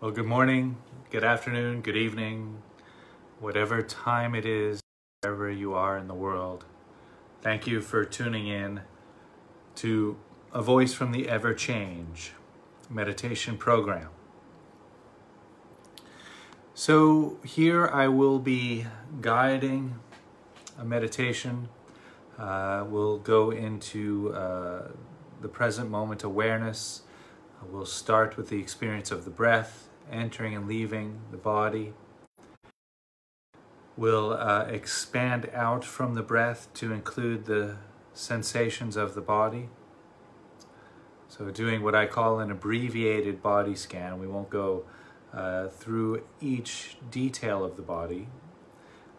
Well, good morning, good afternoon, good evening, whatever time it is, wherever you are in the world. Thank you for tuning in to A Voice from the Ever Change meditation program. So, here I will be guiding a meditation. Uh, we'll go into uh, the present moment awareness. We'll start with the experience of the breath entering and leaving the body. We'll uh, expand out from the breath to include the sensations of the body. So, doing what I call an abbreviated body scan. We won't go uh, through each detail of the body,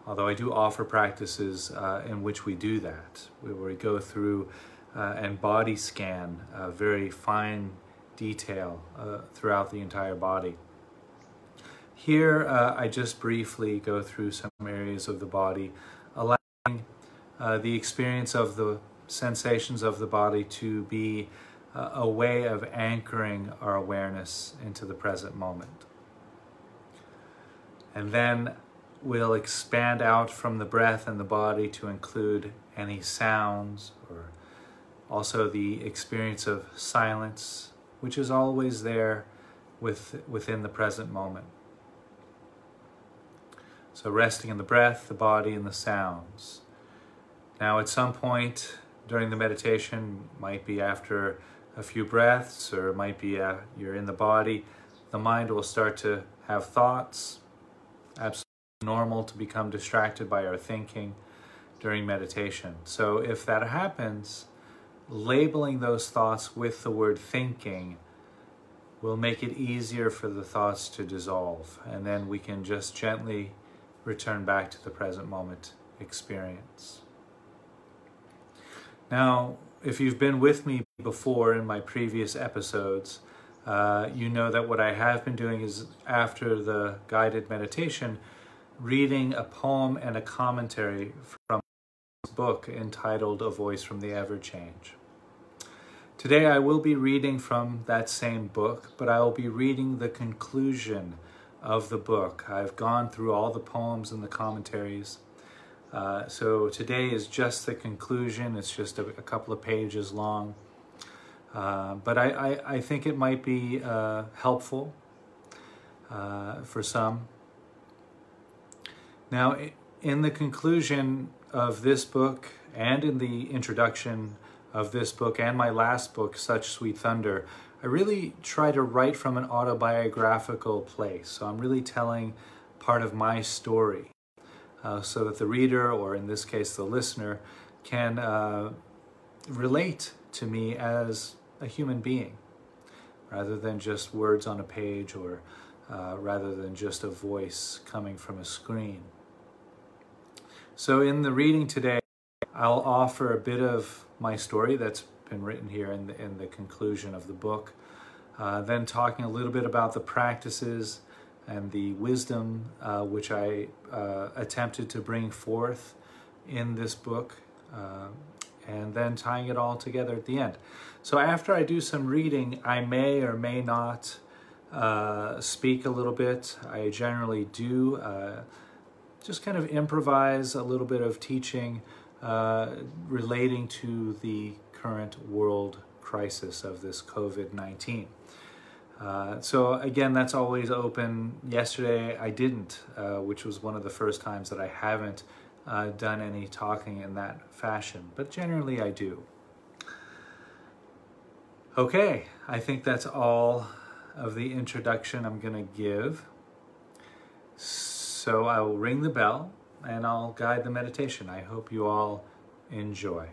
although I do offer practices uh, in which we do that, where we go through uh, and body scan a very fine detail uh, throughout the entire body. Here, uh, I just briefly go through some areas of the body, allowing uh, the experience of the sensations of the body to be uh, a way of anchoring our awareness into the present moment. And then we'll expand out from the breath and the body to include any sounds or also the experience of silence, which is always there with, within the present moment. So resting in the breath, the body, and the sounds. Now, at some point during the meditation, might be after a few breaths, or it might be uh, you're in the body, the mind will start to have thoughts. Absolutely normal to become distracted by our thinking during meditation. So, if that happens, labeling those thoughts with the word thinking will make it easier for the thoughts to dissolve. And then we can just gently return back to the present moment experience. Now, if you've been with me before in my previous episodes, uh, you know that what I have been doing is after the guided meditation, reading a poem and a commentary from a book entitled A Voice from the Ever Change. Today I will be reading from that same book, but I will be reading the conclusion of the book. I've gone through all the poems and the commentaries. Uh, so today is just the conclusion. It's just a, a couple of pages long. Uh, but I, I, I, think it might be uh, helpful uh, for some. Now, in the conclusion of this book and in the introduction of this book and my last book, Such Sweet Thunder, I really try to write from an autobiographical place. So I'm really telling part of my story uh, so that the reader, or in this case the listener, can uh, relate to me as a human being rather than just words on a page or uh, rather than just a voice coming from a screen. So in the reading today, I'll offer a bit of my story that's been written here in the, in the conclusion of the book. Uh, then talking a little bit about the practices and the wisdom uh, which I uh, attempted to bring forth in this book, uh, and then tying it all together at the end. So after I do some reading, I may or may not uh, speak a little bit. I generally do uh, just kind of improvise a little bit of teaching relating to the current world crisis of this COVID 19. Uh, so again, that's always open. Yesterday I didn't, uh, which was one of the first times that I haven't uh, done any talking in that fashion, but generally I do. Okay, I think that's all of the introduction I'm going to give. So I will ring the bell and I'll guide the meditation. I hope you all enjoy.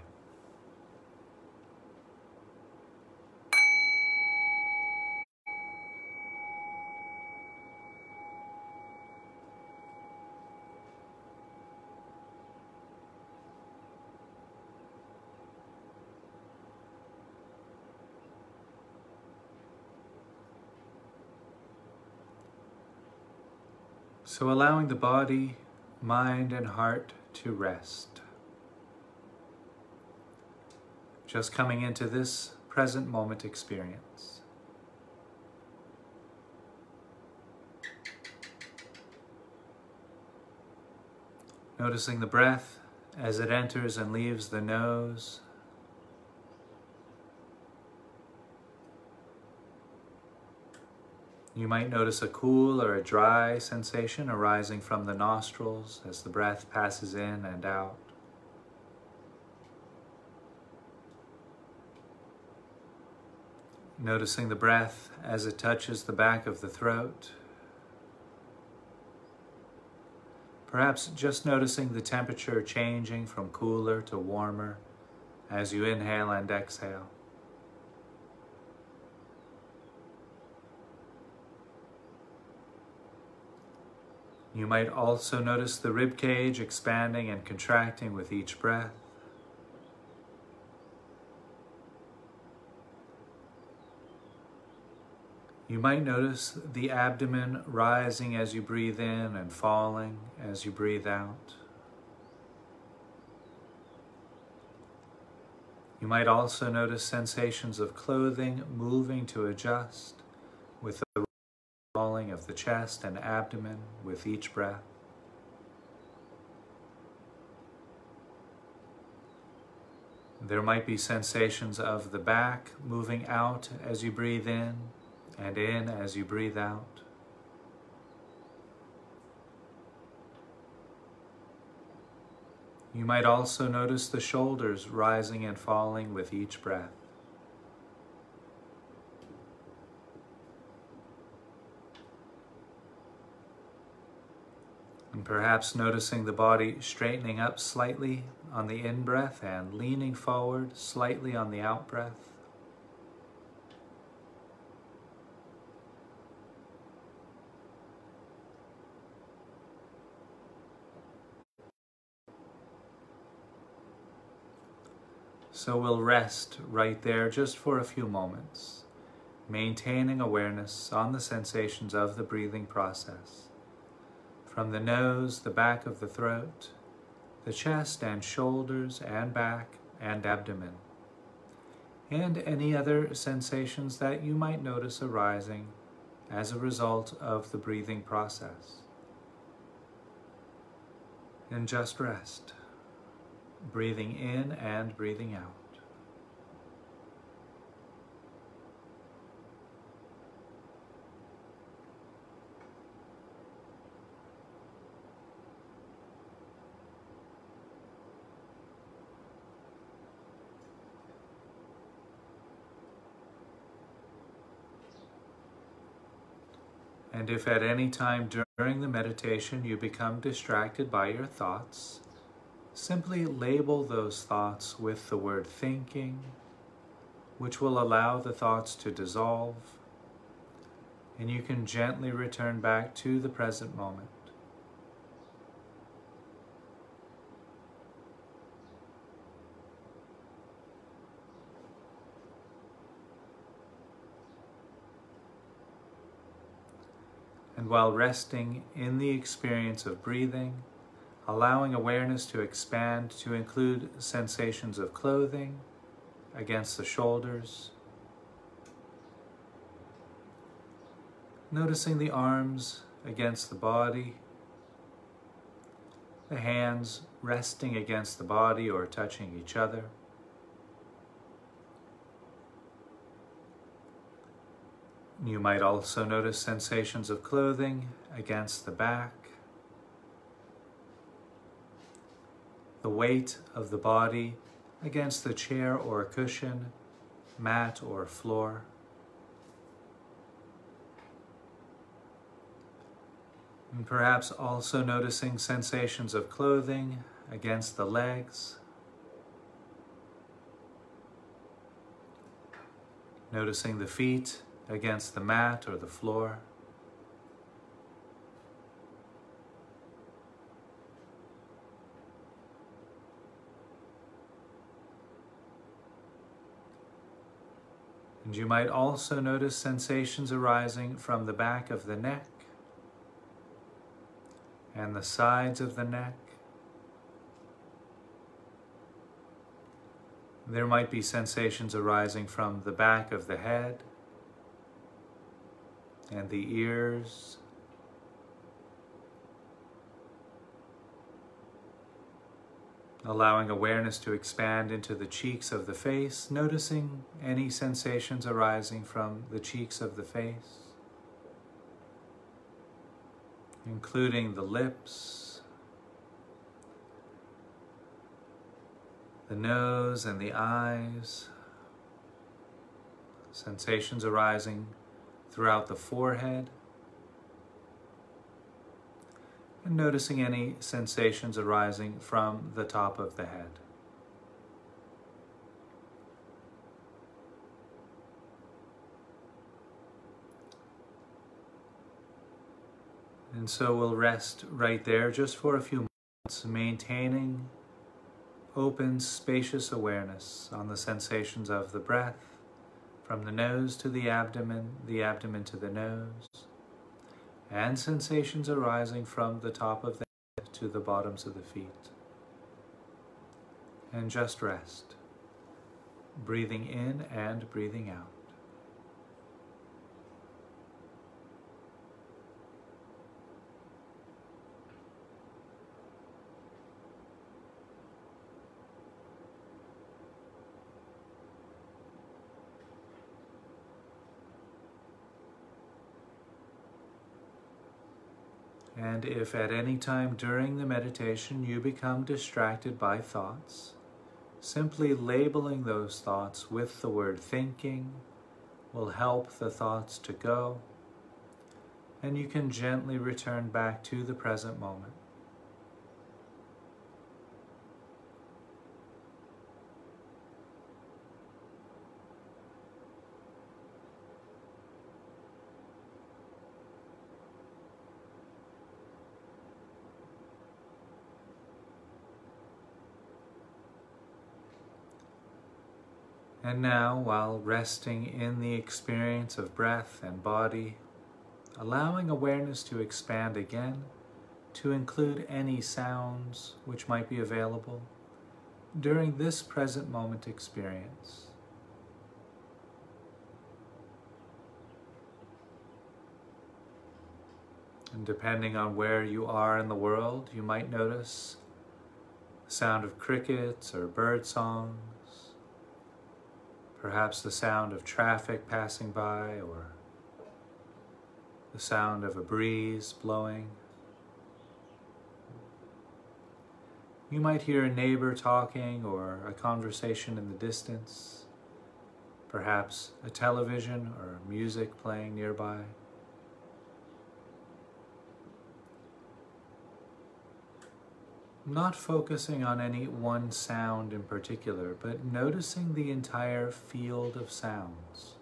So allowing the body, mind, and heart to rest. Just coming into this present moment experience. Noticing the breath as it enters and leaves the nose You might notice a cool or a dry sensation arising from the nostrils as the breath passes in and out. Noticing the breath as it touches the back of the throat. Perhaps just noticing the temperature changing from cooler to warmer as you inhale and exhale. You might also notice the rib cage expanding and contracting with each breath. You might notice the abdomen rising as you breathe in and falling as you breathe out. You might also notice sensations of clothing moving to adjust with the of the chest and abdomen with each breath. There might be sensations of the back moving out as you breathe in and in as you breathe out. You might also notice the shoulders rising and falling with each breath. And perhaps noticing the body straightening up slightly on the in breath and leaning forward slightly on the out breath. So we'll rest right there just for a few moments, maintaining awareness on the sensations of the breathing process from the nose, the back of the throat, the chest and shoulders and back and abdomen, and any other sensations that you might notice arising as a result of the breathing process. And just rest, breathing in and breathing out. And if at any time during the meditation you become distracted by your thoughts, simply label those thoughts with the word thinking, which will allow the thoughts to dissolve, and you can gently return back to the present moment. And while resting in the experience of breathing, allowing awareness to expand to include sensations of clothing against the shoulders, noticing the arms against the body, the hands resting against the body or touching each other. You might also notice sensations of clothing against the back, the weight of the body against the chair or cushion, mat or floor. And perhaps also noticing sensations of clothing against the legs, noticing the feet against the mat or the floor. And you might also notice sensations arising from the back of the neck and the sides of the neck. There might be sensations arising from the back of the head and the ears. allowing awareness to expand into the cheeks of the face, noticing any sensations arising from the cheeks of the face, including the lips, the nose and the eyes, sensations arising throughout the forehead, and noticing any sensations arising from the top of the head. And so we'll rest right there just for a few moments, maintaining open, spacious awareness on the sensations of the breath from the nose to the abdomen, the abdomen to the nose and sensations arising from the top of the head to the bottoms of the feet. And just rest, breathing in and breathing out. And if at any time during the meditation you become distracted by thoughts, simply labeling those thoughts with the word thinking will help the thoughts to go, and you can gently return back to the present moment. And now, while resting in the experience of breath and body, allowing awareness to expand again to include any sounds which might be available during this present moment experience. And depending on where you are in the world, you might notice the sound of crickets or bird songs Perhaps the sound of traffic passing by or the sound of a breeze blowing. You might hear a neighbor talking or a conversation in the distance, perhaps a television or music playing nearby. Not focusing on any one sound in particular, but noticing the entire field of sounds.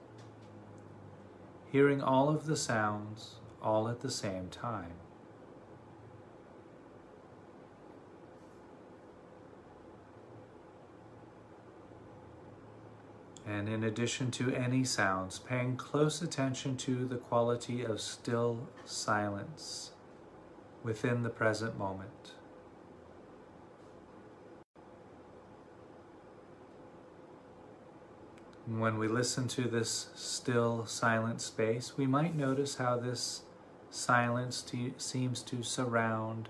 Hearing all of the sounds all at the same time. And in addition to any sounds, paying close attention to the quality of still silence within the present moment. When we listen to this still, silent space, we might notice how this silence to, seems to surround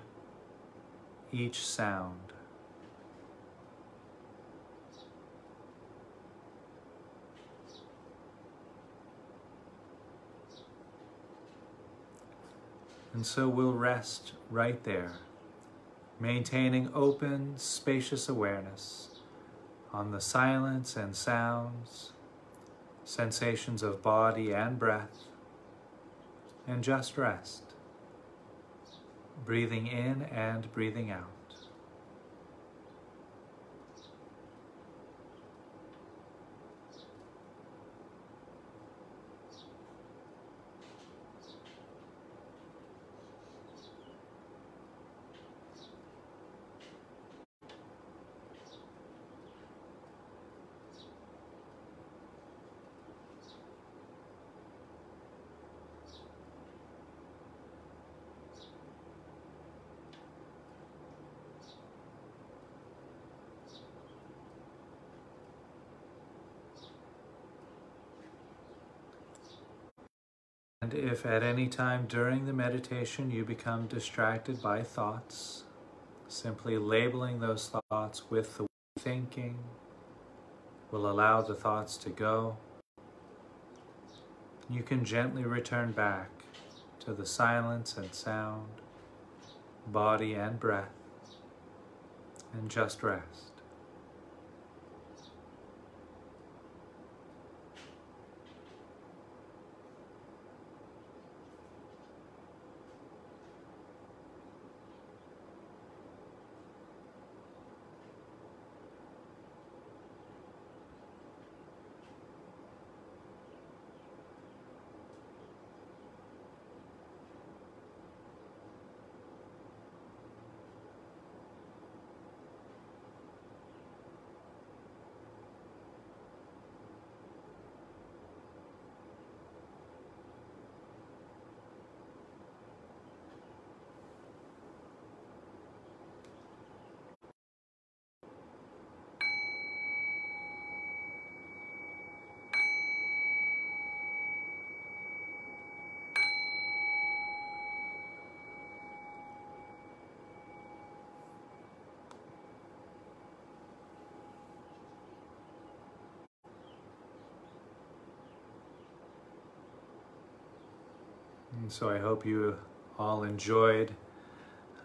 each sound. And so we'll rest right there, maintaining open, spacious awareness on the silence and sounds, sensations of body and breath, and just rest, breathing in and breathing out. And if at any time during the meditation you become distracted by thoughts, simply labeling those thoughts with the thinking. We'll allow the thoughts to go. You can gently return back to the silence and sound, body and breath, and just rest. And so I hope you all enjoyed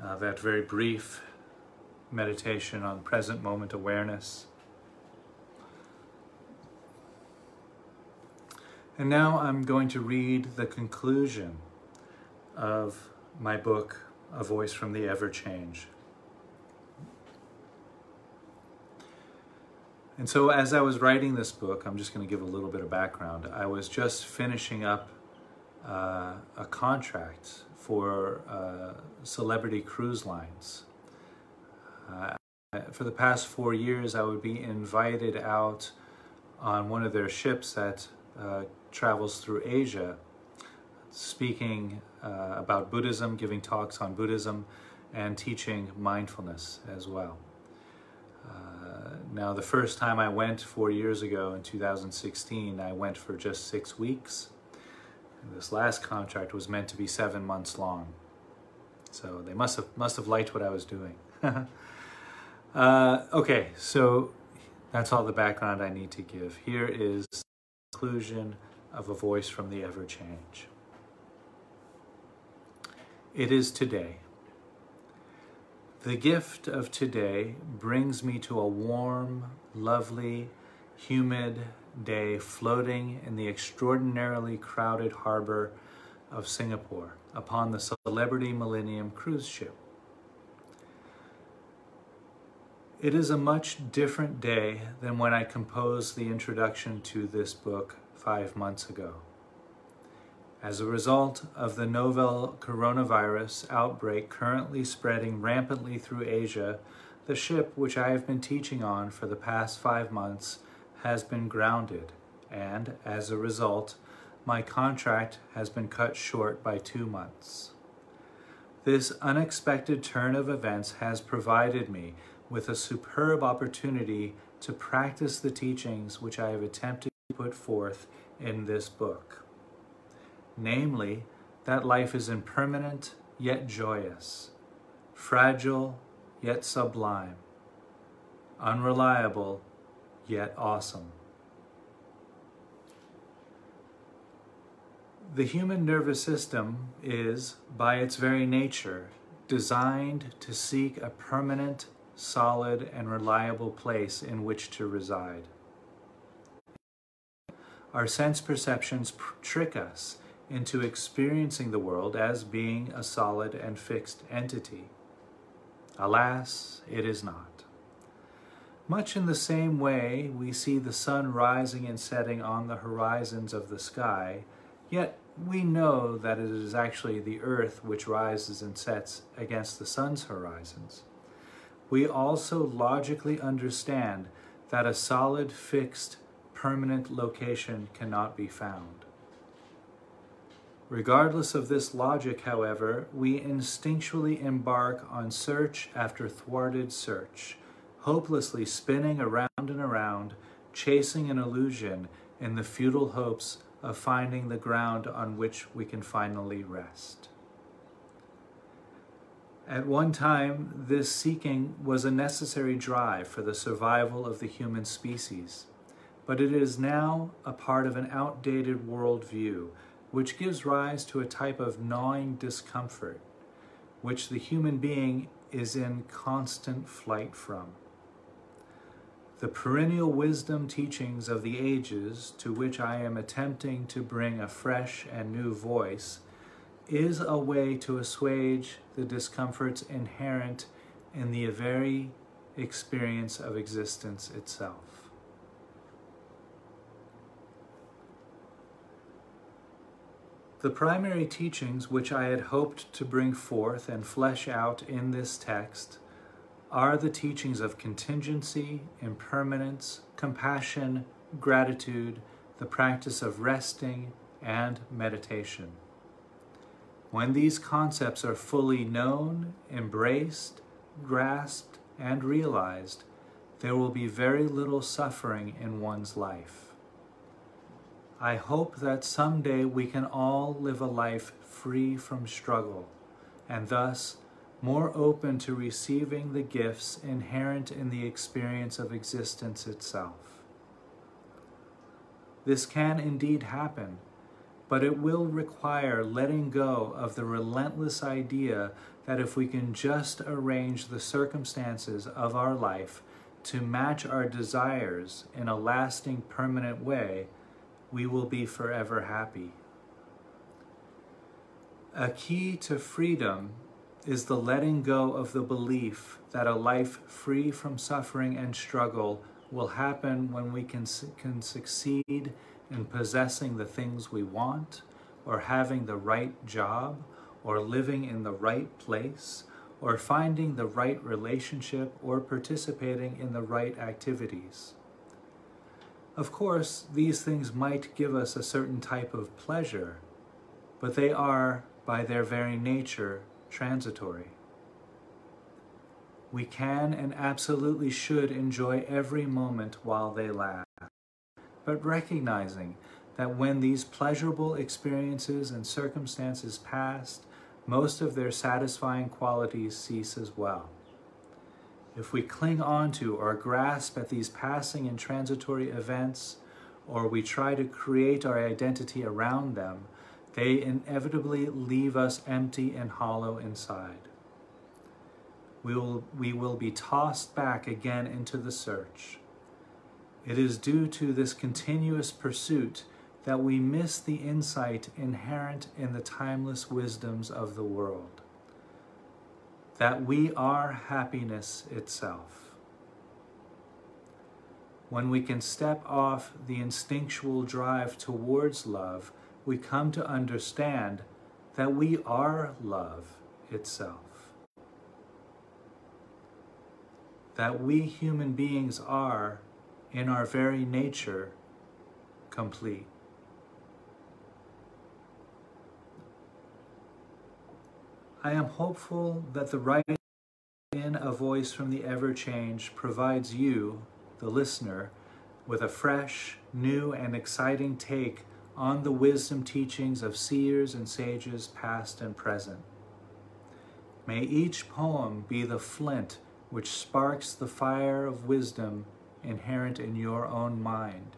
uh, that very brief meditation on present moment awareness. And now I'm going to read the conclusion of my book, A Voice from the Ever Change. And so, as I was writing this book, I'm just going to give a little bit of background. I was just finishing up uh, a contract for uh, celebrity cruise lines. Uh, for the past four years, I would be invited out on one of their ships that uh, travels through Asia, speaking uh, about Buddhism, giving talks on Buddhism, and teaching mindfulness as well. Uh, now, the first time I went four years ago in 2016, I went for just six weeks this last contract was meant to be seven months long. So they must have must have liked what I was doing. uh, okay, so that's all the background I need to give. Here is the conclusion of a voice from the ever change. It is today. The gift of today brings me to a warm, lovely, humid, day floating in the extraordinarily crowded harbor of Singapore upon the Celebrity Millennium cruise ship. It is a much different day than when I composed the introduction to this book five months ago. As a result of the novel coronavirus outbreak currently spreading rampantly through Asia, the ship which I have been teaching on for the past five months has been grounded, and as a result, my contract has been cut short by two months. This unexpected turn of events has provided me with a superb opportunity to practice the teachings which I have attempted to put forth in this book. Namely, that life is impermanent yet joyous, fragile yet sublime, unreliable yet awesome. The human nervous system is, by its very nature, designed to seek a permanent, solid, and reliable place in which to reside. Our sense perceptions trick us into experiencing the world as being a solid and fixed entity. Alas, it is not. Much in the same way, we see the sun rising and setting on the horizons of the sky, yet we know that it is actually the earth which rises and sets against the sun's horizons. We also logically understand that a solid, fixed, permanent location cannot be found. Regardless of this logic, however, we instinctually embark on search after thwarted search hopelessly spinning around and around, chasing an illusion in the futile hopes of finding the ground on which we can finally rest. At one time, this seeking was a necessary drive for the survival of the human species, but it is now a part of an outdated worldview which gives rise to a type of gnawing discomfort which the human being is in constant flight from. The perennial wisdom teachings of the ages, to which I am attempting to bring a fresh and new voice, is a way to assuage the discomforts inherent in the very experience of existence itself. The primary teachings which I had hoped to bring forth and flesh out in this text are the teachings of contingency, impermanence, compassion, gratitude, the practice of resting, and meditation. When these concepts are fully known, embraced, grasped, and realized, there will be very little suffering in one's life. I hope that someday we can all live a life free from struggle and thus more open to receiving the gifts inherent in the experience of existence itself. This can indeed happen but it will require letting go of the relentless idea that if we can just arrange the circumstances of our life to match our desires in a lasting, permanent way, we will be forever happy. A key to freedom is the letting go of the belief that a life free from suffering and struggle will happen when we can, can succeed in possessing the things we want, or having the right job, or living in the right place, or finding the right relationship, or participating in the right activities. Of course, these things might give us a certain type of pleasure, but they are, by their very nature, transitory. We can and absolutely should enjoy every moment while they last but recognizing that when these pleasurable experiences and circumstances pass, most of their satisfying qualities cease as well. If we cling on to or grasp at these passing and transitory events, or we try to create our identity around them, they inevitably leave us empty and hollow inside. We will, we will be tossed back again into the search it is due to this continuous pursuit that we miss the insight inherent in the timeless wisdoms of the world. That we are happiness itself. When we can step off the instinctual drive towards love, we come to understand that we are love itself. That we human beings are in our very nature complete. I am hopeful that the writing in a voice from the ever change provides you, the listener, with a fresh, new, and exciting take on the wisdom teachings of seers and sages past and present. May each poem be the flint which sparks the fire of wisdom inherent in your own mind.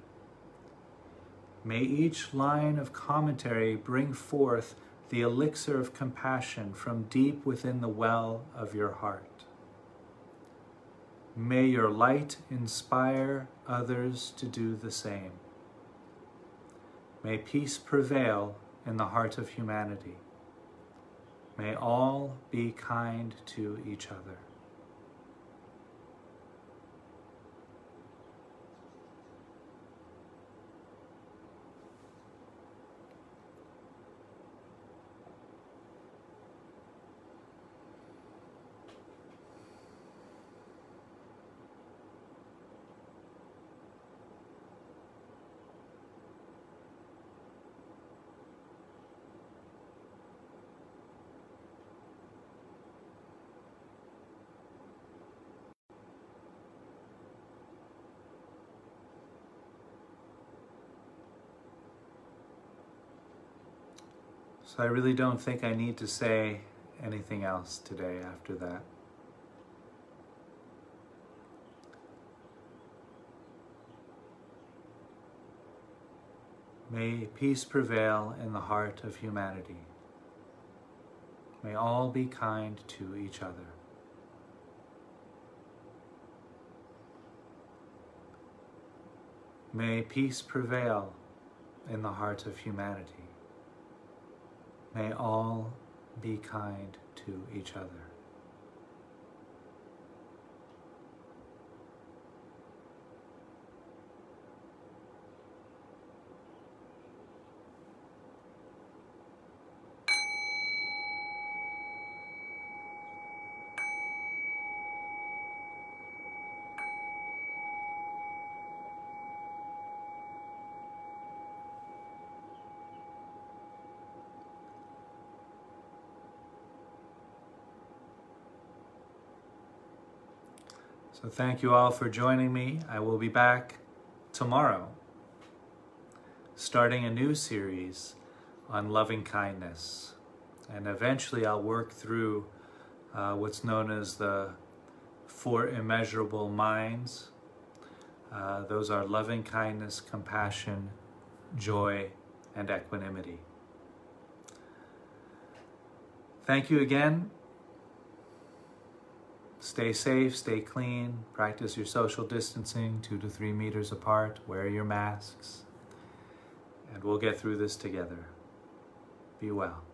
May each line of commentary bring forth the elixir of compassion from deep within the well of your heart. May your light inspire others to do the same. May peace prevail in the heart of humanity. May all be kind to each other. So I really don't think I need to say anything else today after that. May peace prevail in the heart of humanity. May all be kind to each other. May peace prevail in the heart of humanity. May all be kind to each other. So thank you all for joining me. I will be back tomorrow, starting a new series on loving kindness. And eventually I'll work through uh, what's known as the four immeasurable minds. Uh, those are loving kindness, compassion, joy, and equanimity. Thank you again. Stay safe, stay clean, practice your social distancing, two to three meters apart, wear your masks, and we'll get through this together. Be well.